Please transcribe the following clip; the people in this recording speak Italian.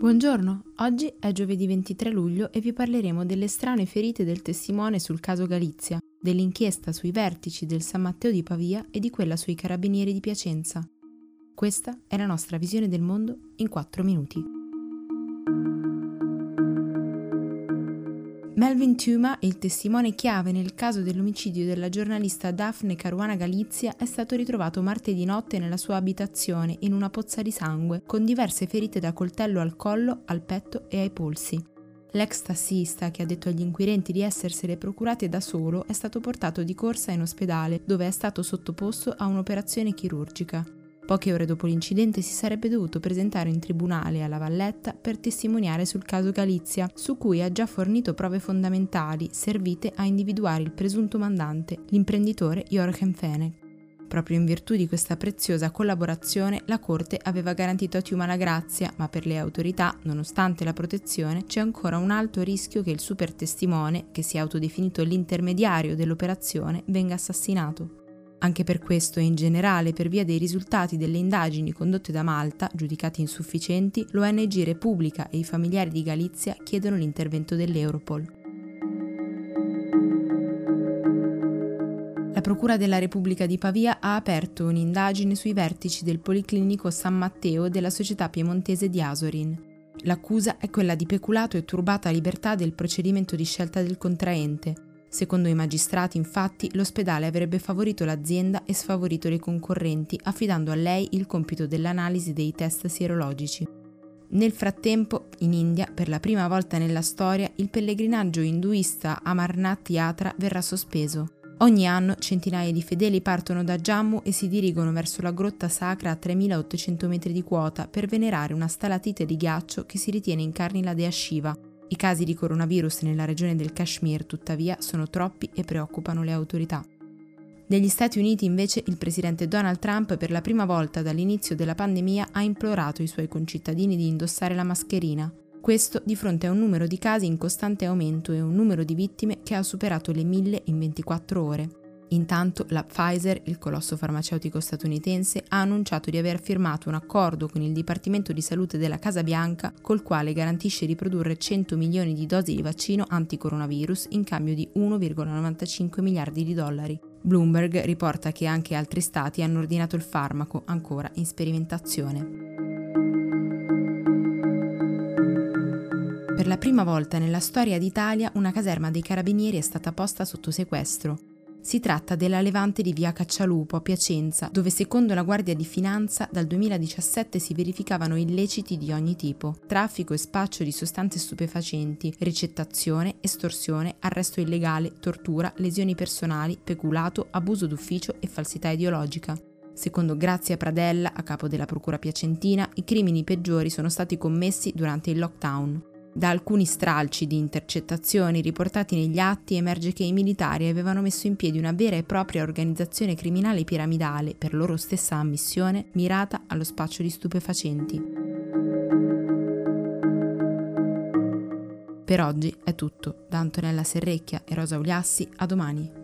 Buongiorno, oggi è giovedì 23 luglio e vi parleremo delle strane ferite del testimone sul caso Galizia, dell'inchiesta sui vertici del San Matteo di Pavia e di quella sui carabinieri di Piacenza. Questa è la nostra visione del mondo in 4 minuti. Melvin Tuma, il testimone chiave nel caso dell'omicidio della giornalista Daphne Caruana Galizia, è stato ritrovato martedì notte nella sua abitazione in una pozza di sangue, con diverse ferite da coltello al collo, al petto e ai polsi. L'ex tassista, che ha detto agli inquirenti di essersele procurate da solo, è stato portato di corsa in ospedale, dove è stato sottoposto a un'operazione chirurgica. Poche ore dopo l'incidente si sarebbe dovuto presentare in tribunale alla Valletta per testimoniare sul caso Galizia, su cui ha già fornito prove fondamentali servite a individuare il presunto mandante, l'imprenditore Jorgen Fene. Proprio in virtù di questa preziosa collaborazione, la Corte aveva garantito a Tiuma la grazia, ma per le autorità, nonostante la protezione, c'è ancora un alto rischio che il super testimone, che si è autodefinito l'intermediario dell'operazione, venga assassinato. Anche per questo e in generale per via dei risultati delle indagini condotte da Malta, giudicati insufficienti, l'ONG Repubblica e i familiari di Galizia chiedono l'intervento dell'Europol. La Procura della Repubblica di Pavia ha aperto un'indagine sui vertici del Policlinico San Matteo della società piemontese di Asorin. L'accusa è quella di peculato e turbata libertà del procedimento di scelta del contraente, Secondo i magistrati, infatti, l'ospedale avrebbe favorito l'azienda e sfavorito le concorrenti, affidando a lei il compito dell'analisi dei test sierologici. Nel frattempo, in India, per la prima volta nella storia, il pellegrinaggio induista Amarnath Yatra verrà sospeso. Ogni anno centinaia di fedeli partono da Jammu e si dirigono verso la grotta sacra a 3800 metri di quota per venerare una stalatite di ghiaccio che si ritiene incarni la dea Shiva, i casi di coronavirus nella regione del Kashmir, tuttavia, sono troppi e preoccupano le autorità. Negli Stati Uniti, invece, il presidente Donald Trump per la prima volta dall'inizio della pandemia ha implorato i suoi concittadini di indossare la mascherina. Questo di fronte a un numero di casi in costante aumento e un numero di vittime che ha superato le mille in 24 ore. Intanto la Pfizer, il colosso farmaceutico statunitense, ha annunciato di aver firmato un accordo con il Dipartimento di Salute della Casa Bianca col quale garantisce di produrre 100 milioni di dosi di vaccino anticoronavirus in cambio di 1,95 miliardi di dollari. Bloomberg riporta che anche altri stati hanno ordinato il farmaco, ancora in sperimentazione. Per la prima volta nella storia d'Italia una caserma dei carabinieri è stata posta sotto sequestro. Si tratta della levante di via Caccialupo a Piacenza, dove secondo la Guardia di Finanza dal 2017 si verificavano illeciti di ogni tipo, traffico e spaccio di sostanze stupefacenti, ricettazione, estorsione, arresto illegale, tortura, lesioni personali, peculato, abuso d'ufficio e falsità ideologica. Secondo Grazia Pradella, a capo della Procura Piacentina, i crimini peggiori sono stati commessi durante il lockdown. Da alcuni stralci di intercettazioni riportati negli atti emerge che i militari avevano messo in piedi una vera e propria organizzazione criminale piramidale, per loro stessa ammissione, mirata allo spaccio di stupefacenti. Per oggi è tutto. Da Antonella Serrecchia e Rosa Uliassi, a domani.